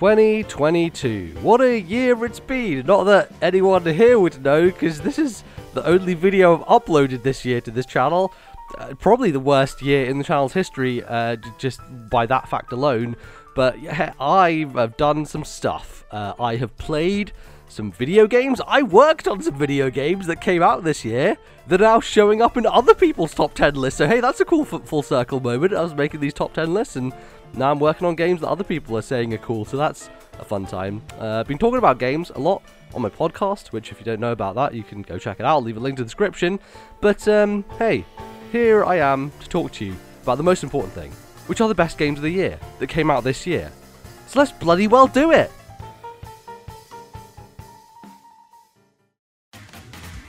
2022. What a year it's been. Not that anyone here would know, because this is the only video I've uploaded this year to this channel. Uh, probably the worst year in the channel's history, uh, just by that fact alone. But yeah, I have done some stuff. Uh, I have played some video games. I worked on some video games that came out this year that are now showing up in other people's top 10 lists. So, hey, that's a cool full circle moment. I was making these top 10 lists and now I'm working on games that other people are saying are cool. So, that's a fun time. Uh, I've been talking about games a lot on my podcast, which, if you don't know about that, you can go check it out. I'll leave a link to the description. But, um, hey, here I am to talk to you about the most important thing, which are the best games of the year that came out this year. So, let's bloody well do it!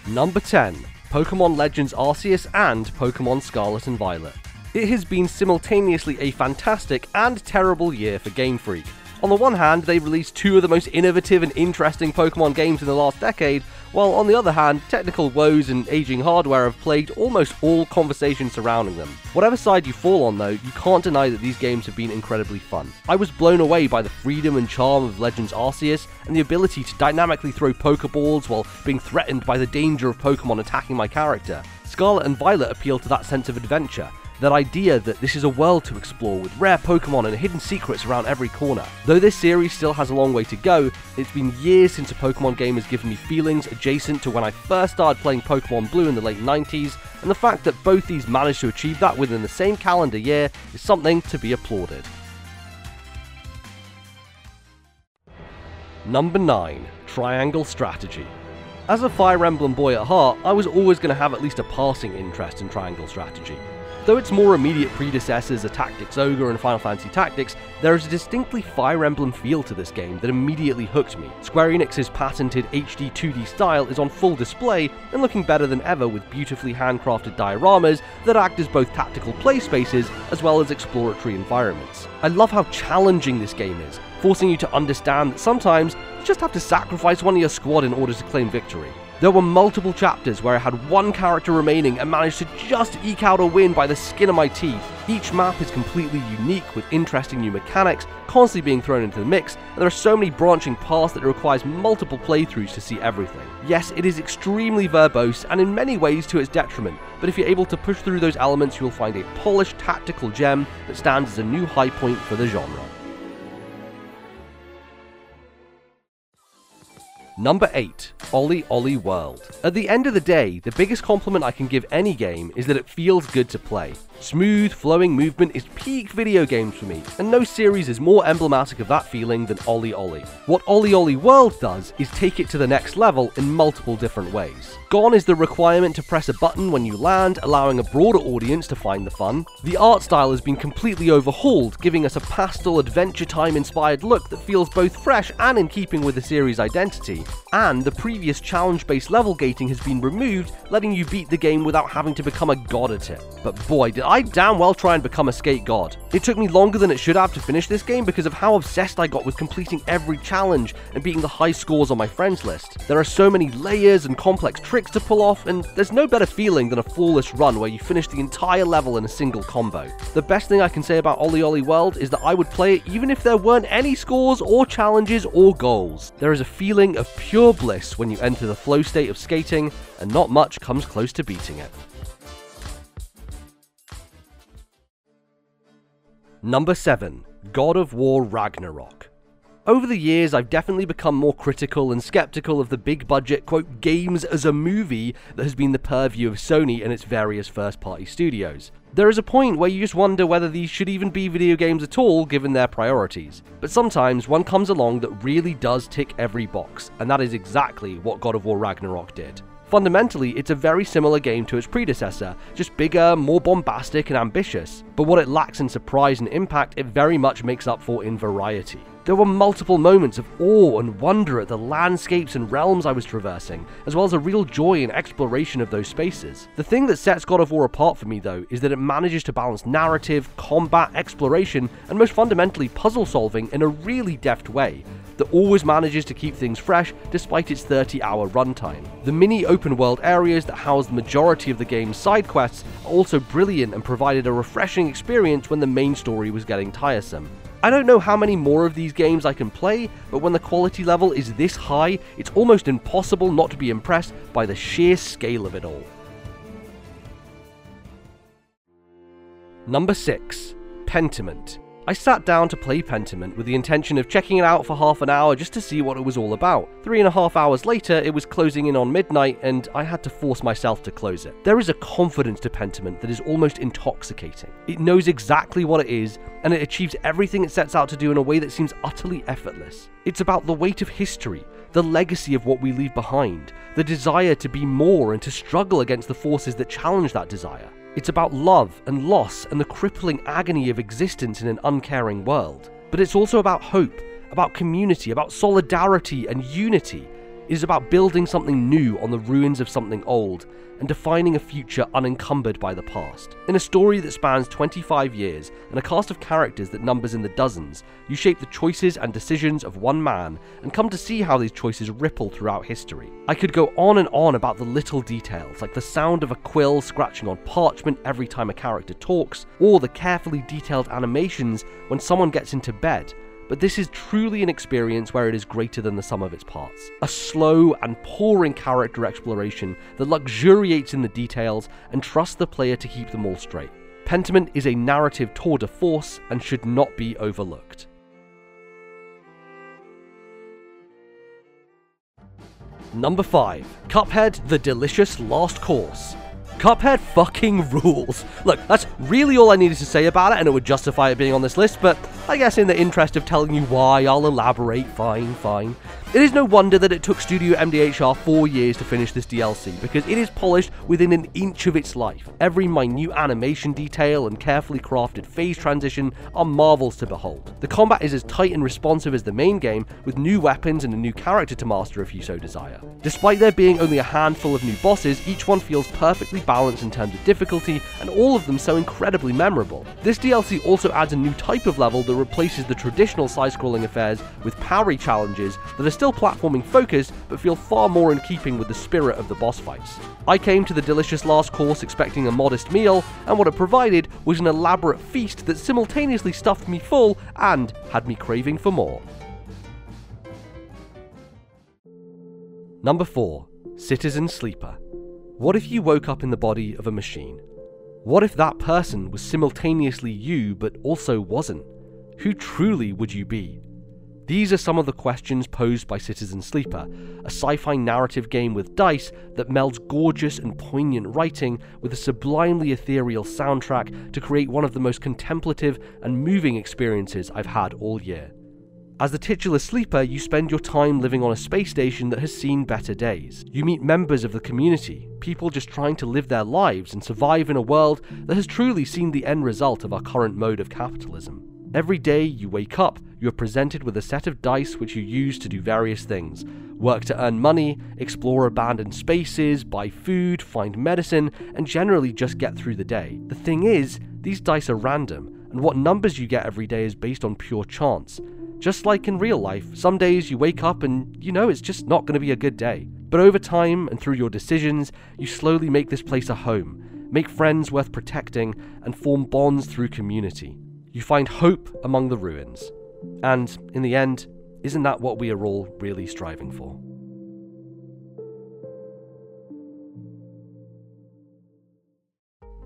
Number 10 Pokemon Legends Arceus and Pokemon Scarlet and Violet. It has been simultaneously a fantastic and terrible year for Game Freak. On the one hand, they released two of the most innovative and interesting Pokemon games in the last decade, while on the other hand, technical woes and aging hardware have plagued almost all conversations surrounding them. Whatever side you fall on though, you can't deny that these games have been incredibly fun. I was blown away by the freedom and charm of Legends Arceus and the ability to dynamically throw Pokeballs while being threatened by the danger of Pokemon attacking my character. Scarlet and Violet appeal to that sense of adventure, that idea that this is a world to explore with rare Pokemon and hidden secrets around every corner. Though this series still has a long way to go, it's been years since a Pokemon game has given me feelings adjacent to when I first started playing Pokemon Blue in the late 90s, and the fact that both these managed to achieve that within the same calendar year is something to be applauded. Number 9 Triangle Strategy. As a Fire Emblem boy at heart, I was always going to have at least a passing interest in Triangle Strategy. Though its more immediate predecessors are Tactics Ogre and Final Fantasy Tactics, there is a distinctly Fire Emblem feel to this game that immediately hooked me. Square Enix's patented HD 2D style is on full display and looking better than ever with beautifully handcrafted dioramas that act as both tactical play spaces as well as exploratory environments. I love how challenging this game is, forcing you to understand that sometimes you just have to sacrifice one of your squad in order to claim victory. There were multiple chapters where I had one character remaining and managed to just eke out a win by the skin of my teeth. Each map is completely unique with interesting new mechanics constantly being thrown into the mix, and there are so many branching paths that it requires multiple playthroughs to see everything. Yes, it is extremely verbose and in many ways to its detriment, but if you're able to push through those elements, you will find a polished tactical gem that stands as a new high point for the genre. Number 8. OlliOlli World. At the end of the day, the biggest compliment I can give any game is that it feels good to play. Smooth, flowing movement is peak video games for me, and no series is more emblematic of that feeling than Ollie Ollie. What OlliOlli World does is take it to the next level in multiple different ways. Gone is the requirement to press a button when you land, allowing a broader audience to find the fun. The art style has been completely overhauled, giving us a pastel Adventure Time inspired look that feels both fresh and in keeping with the series' identity. And the previous challenge based level gating has been removed, letting you beat the game without having to become a god at it. But boy, did I damn well try and become a skate god. It took me longer than it should have to finish this game because of how obsessed I got with completing every challenge and beating the high scores on my friends list. There are so many layers and complex tricks to pull off, and there's no better feeling than a flawless run where you finish the entire level in a single combo. The best thing I can say about OlliOlli World is that I would play it even if there weren't any scores or challenges or goals. There is a feeling of pure bliss when you enter the flow state of skating, and not much comes close to beating it. Number 7 God of War Ragnarok. Over the years, I've definitely become more critical and skeptical of the big budget, quote, games as a movie that has been the purview of Sony and its various first party studios. There is a point where you just wonder whether these should even be video games at all given their priorities. But sometimes one comes along that really does tick every box, and that is exactly what God of War Ragnarok did. Fundamentally, it's a very similar game to its predecessor, just bigger, more bombastic, and ambitious. But what it lacks in surprise and impact, it very much makes up for in variety. There were multiple moments of awe and wonder at the landscapes and realms I was traversing, as well as a real joy in exploration of those spaces. The thing that sets God of War apart for me, though, is that it manages to balance narrative, combat, exploration, and most fundamentally puzzle solving in a really deft way that always manages to keep things fresh despite its 30 hour runtime. The mini open world areas that house the majority of the game's side quests are also brilliant and provided a refreshing experience when the main story was getting tiresome. I don't know how many more of these games I can play, but when the quality level is this high, it's almost impossible not to be impressed by the sheer scale of it all. Number 6. Pentiment. I sat down to play Pentiment with the intention of checking it out for half an hour just to see what it was all about. Three and a half hours later, it was closing in on midnight, and I had to force myself to close it. There is a confidence to Pentiment that is almost intoxicating. It knows exactly what it is, and it achieves everything it sets out to do in a way that seems utterly effortless. It's about the weight of history, the legacy of what we leave behind, the desire to be more and to struggle against the forces that challenge that desire. It's about love and loss and the crippling agony of existence in an uncaring world. But it's also about hope, about community, about solidarity and unity. It is about building something new on the ruins of something old and defining a future unencumbered by the past. In a story that spans 25 years and a cast of characters that numbers in the dozens, you shape the choices and decisions of one man and come to see how these choices ripple throughout history. I could go on and on about the little details, like the sound of a quill scratching on parchment every time a character talks, or the carefully detailed animations when someone gets into bed but this is truly an experience where it is greater than the sum of its parts. A slow and pouring character exploration that luxuriates in the details and trusts the player to keep them all straight. Pentiment is a narrative tour de force and should not be overlooked. Number 5 Cuphead The Delicious Last Course. Cuphead fucking rules. Look, that's really all I needed to say about it, and it would justify it being on this list, but I guess in the interest of telling you why, I'll elaborate. Fine, fine. It is no wonder that it took Studio MDHR four years to finish this DLC, because it is polished within an inch of its life. Every minute animation detail and carefully crafted phase transition are marvels to behold. The combat is as tight and responsive as the main game, with new weapons and a new character to master if you so desire. Despite there being only a handful of new bosses, each one feels perfectly balanced in terms of difficulty, and all of them so incredibly memorable. This DLC also adds a new type of level that replaces the traditional side-scrolling affairs with parry challenges that are still platforming focused, but feel far more in keeping with the spirit of the boss fights. I came to the delicious last course expecting a modest meal, and what it provided was an elaborate feast that simultaneously stuffed me full and had me craving for more. Number 4 Citizen Sleeper. What if you woke up in the body of a machine? What if that person was simultaneously you but also wasn't? Who truly would you be? These are some of the questions posed by Citizen Sleeper, a sci fi narrative game with dice that melds gorgeous and poignant writing with a sublimely ethereal soundtrack to create one of the most contemplative and moving experiences I've had all year. As the titular sleeper, you spend your time living on a space station that has seen better days. You meet members of the community, people just trying to live their lives and survive in a world that has truly seen the end result of our current mode of capitalism. Every day you wake up, you are presented with a set of dice which you use to do various things work to earn money, explore abandoned spaces, buy food, find medicine, and generally just get through the day. The thing is, these dice are random, and what numbers you get every day is based on pure chance. Just like in real life, some days you wake up and you know it's just not going to be a good day. But over time and through your decisions, you slowly make this place a home, make friends worth protecting, and form bonds through community. You find hope among the ruins. And in the end, isn't that what we are all really striving for?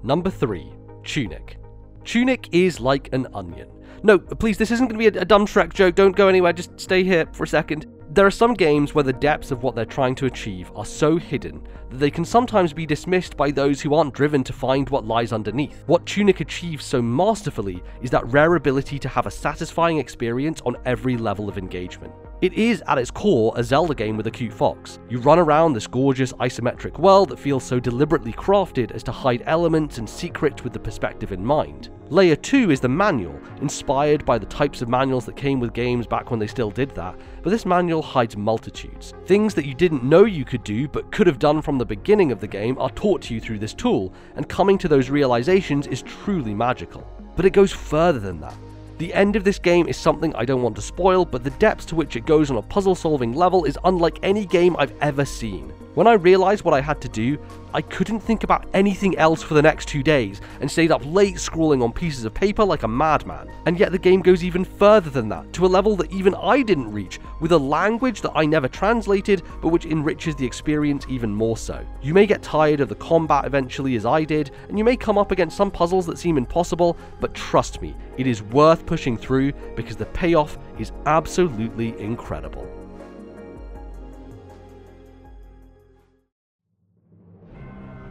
Number 3 Tunic. Tunic is like an onion. No, please, this isn't going to be a, a dumb Shrek joke. Don't go anywhere. Just stay here for a second. There are some games where the depths of what they're trying to achieve are so hidden that they can sometimes be dismissed by those who aren't driven to find what lies underneath. What Tunic achieves so masterfully is that rare ability to have a satisfying experience on every level of engagement. It is, at its core, a Zelda game with a cute fox. You run around this gorgeous isometric world that feels so deliberately crafted as to hide elements and secrets with the perspective in mind. Layer 2 is the manual, inspired by the types of manuals that came with games back when they still did that, but this manual hides multitudes. Things that you didn't know you could do but could have done from the beginning of the game are taught to you through this tool, and coming to those realizations is truly magical. But it goes further than that. The end of this game is something I don't want to spoil, but the depths to which it goes on a puzzle solving level is unlike any game I've ever seen. When I realised what I had to do, I couldn't think about anything else for the next two days and stayed up late scrawling on pieces of paper like a madman. And yet the game goes even further than that, to a level that even I didn't reach, with a language that I never translated, but which enriches the experience even more so. You may get tired of the combat eventually, as I did, and you may come up against some puzzles that seem impossible, but trust me, it is worth pushing through because the payoff is absolutely incredible.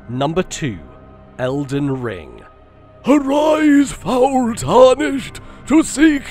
Number 2 Elden Ring. Arise, foul tarnished, to seek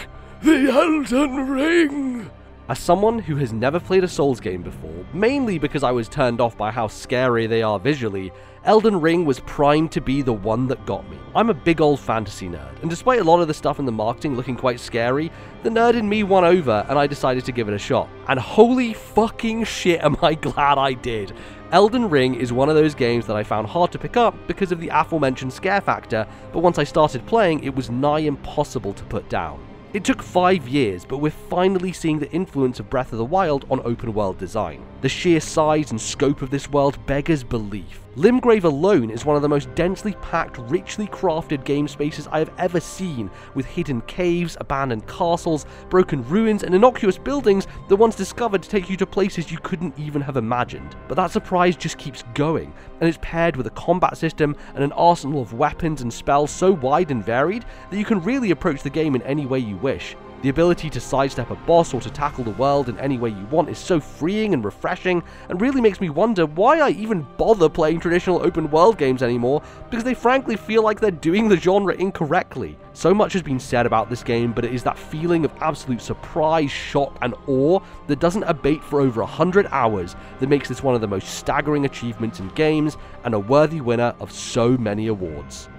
the Elden Ring! As someone who has never played a Souls game before, mainly because I was turned off by how scary they are visually, Elden Ring was primed to be the one that got me. I'm a big old fantasy nerd, and despite a lot of the stuff in the marketing looking quite scary, the nerd in me won over and I decided to give it a shot. And holy fucking shit am I glad I did. Elden Ring is one of those games that I found hard to pick up because of the aforementioned scare factor, but once I started playing, it was nigh impossible to put down. It took five years, but we're finally seeing the influence of Breath of the Wild on open world design. The sheer size and scope of this world beggars belief. Limgrave alone is one of the most densely packed, richly crafted game spaces I have ever seen, with hidden caves, abandoned castles, broken ruins, and innocuous buildings that once discovered take you to places you couldn't even have imagined. But that surprise just keeps going, and it's paired with a combat system and an arsenal of weapons and spells so wide and varied that you can really approach the game in any way you wish. The ability to sidestep a boss or to tackle the world in any way you want is so freeing and refreshing, and really makes me wonder why I even bother playing traditional open world games anymore, because they frankly feel like they're doing the genre incorrectly. So much has been said about this game, but it is that feeling of absolute surprise, shock, and awe that doesn't abate for over 100 hours that makes this one of the most staggering achievements in games and a worthy winner of so many awards.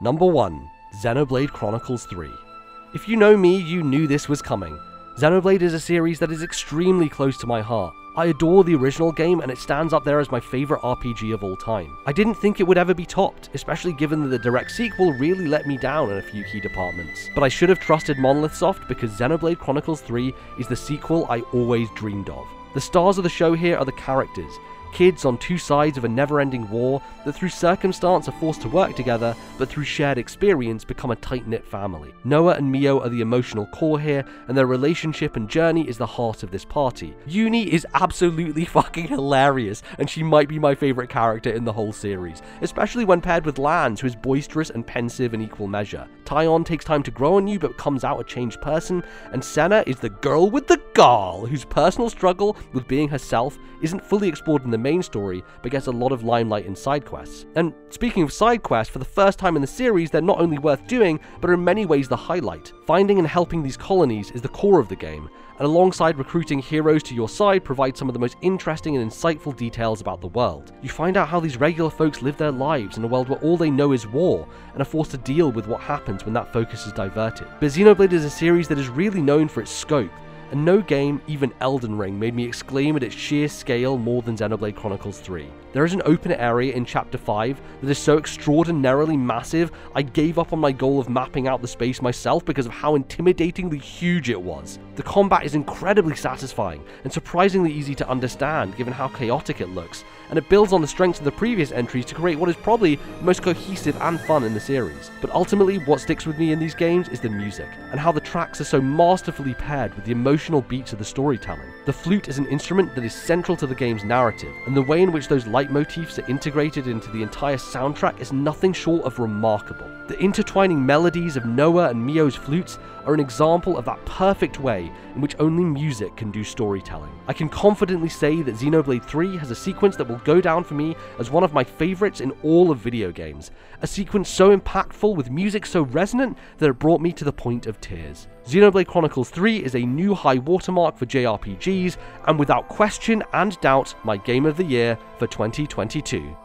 Number 1 Xenoblade Chronicles 3. If you know me, you knew this was coming. Xenoblade is a series that is extremely close to my heart. I adore the original game and it stands up there as my favourite RPG of all time. I didn't think it would ever be topped, especially given that the direct sequel really let me down in a few key departments. But I should have trusted Monolith Soft because Xenoblade Chronicles 3 is the sequel I always dreamed of. The stars of the show here are the characters, Kids on two sides of a never ending war that through circumstance are forced to work together, but through shared experience become a tight knit family. Noah and Mio are the emotional core here, and their relationship and journey is the heart of this party. Eunie is absolutely fucking hilarious, and she might be my favourite character in the whole series, especially when paired with Lanz, who is boisterous and pensive in equal measure. Taion takes time to grow on you but comes out a changed person, and Sena is the girl with the gall, whose personal struggle with being herself isn't fully explored in the main story, but gets a lot of limelight in side quests. And speaking of side quests, for the first time in the series, they're not only worth doing, but are in many ways the highlight. Finding and helping these colonies is the core of the game, and alongside recruiting heroes to your side provide some of the most interesting and insightful details about the world. You find out how these regular folks live their lives in a world where all they know is war, and are forced to deal with what happens when that focus is diverted. But Xenoblade is a series that is really known for its scope, and no game, even Elden Ring, made me exclaim at its sheer scale more than Xenoblade Chronicles 3. There is an open area in Chapter 5 that is so extraordinarily massive, I gave up on my goal of mapping out the space myself because of how intimidatingly huge it was. The combat is incredibly satisfying and surprisingly easy to understand given how chaotic it looks, and it builds on the strengths of the previous entries to create what is probably the most cohesive and fun in the series. But ultimately, what sticks with me in these games is the music, and how the tracks are so masterfully paired with the emotional beats of the storytelling. The flute is an instrument that is central to the game's narrative, and the way in which those leitmotifs are integrated into the entire soundtrack is nothing short of remarkable. The intertwining melodies of Noah and Mio's flutes are an example of that perfect way in which only music can do storytelling. I can confidently say that Xenoblade 3 has a sequence that will go down for me as one of my favourites in all of video games. A sequence so impactful with music so resonant that it brought me to the point of tears. Xenoblade Chronicles 3 is a new high watermark for JRPGs, and without question and doubt, my game of the year for 2022.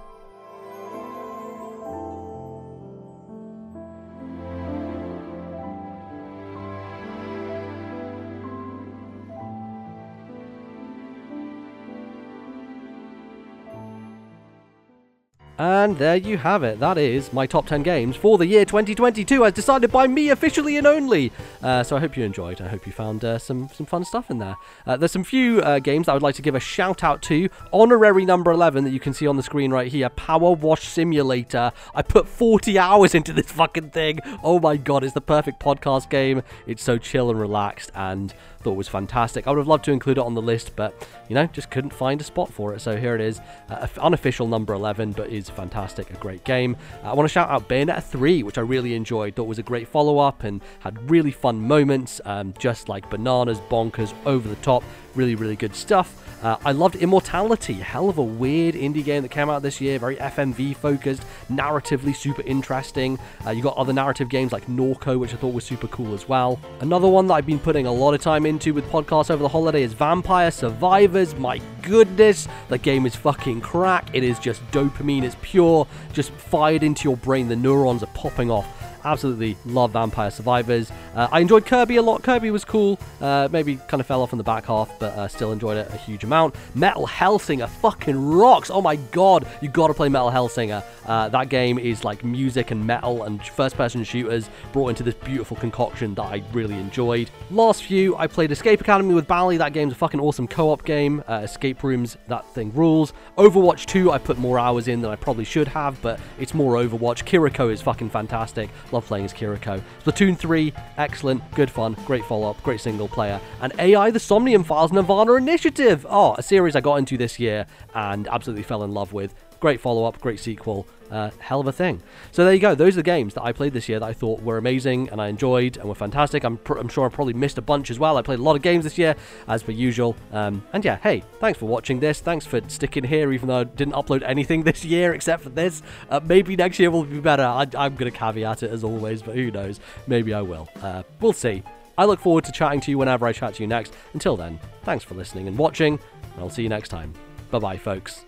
And there you have it. That is my top 10 games for the year 2022, as decided by me officially and only. Uh, so I hope you enjoyed. I hope you found uh, some some fun stuff in there. Uh, there's some few uh, games I would like to give a shout out to. Honorary number 11 that you can see on the screen right here, PowerWash Simulator. I put 40 hours into this fucking thing. Oh my god, it's the perfect podcast game. It's so chill and relaxed, and thought was fantastic. I would have loved to include it on the list, but you know, just couldn't find a spot for it. So here it is, uh, unofficial number 11, but is fantastic, a great game. Uh, I want to shout out Bayonetta 3, which I really enjoyed. Thought was a great follow up and had really fun moments, um, just like bananas, bonkers, over the top. Really, really good stuff. Uh, I loved Immortality, hell of a weird indie game that came out this year, very FMV focused, narratively super interesting. Uh, you got other narrative games like Norco, which I thought was super cool as well. Another one that I've been putting a lot of time into with podcasts over the holiday is Vampire Survivors. My goodness, the game is fucking crack. It is just dopamine, it's pure, just fired into your brain. The neurons are popping off. Absolutely love Vampire Survivors. Uh, I enjoyed Kirby a lot. Kirby was cool. Uh, maybe kind of fell off in the back half, but uh, still enjoyed it a huge amount. Metal Hellsinger fucking rocks. Oh my god, you gotta play Metal Hellsinger. Uh, that game is like music and metal and first person shooters brought into this beautiful concoction that I really enjoyed. Last few, I played Escape Academy with Bally. That game's a fucking awesome co op game. Uh, escape rooms, that thing rules. Overwatch 2, I put more hours in than I probably should have, but it's more Overwatch. Kiriko is fucking fantastic. Love playing as Kiriko. Splatoon 3, excellent, good fun, great follow up, great single player. And AI The Somnium Files Nirvana Initiative. Oh, a series I got into this year and absolutely fell in love with. Great follow up, great sequel. Uh, hell of a thing. So there you go. Those are the games that I played this year that I thought were amazing and I enjoyed and were fantastic. I'm, pr- I'm sure I probably missed a bunch as well. I played a lot of games this year, as per usual. Um, and yeah, hey, thanks for watching this. Thanks for sticking here, even though I didn't upload anything this year except for this. Uh, maybe next year will be better. I, am going to caveat it as always, but who knows? Maybe I will. Uh, we'll see. I look forward to chatting to you whenever I chat to you next. Until then, thanks for listening and watching, and I'll see you next time. Bye bye, folks.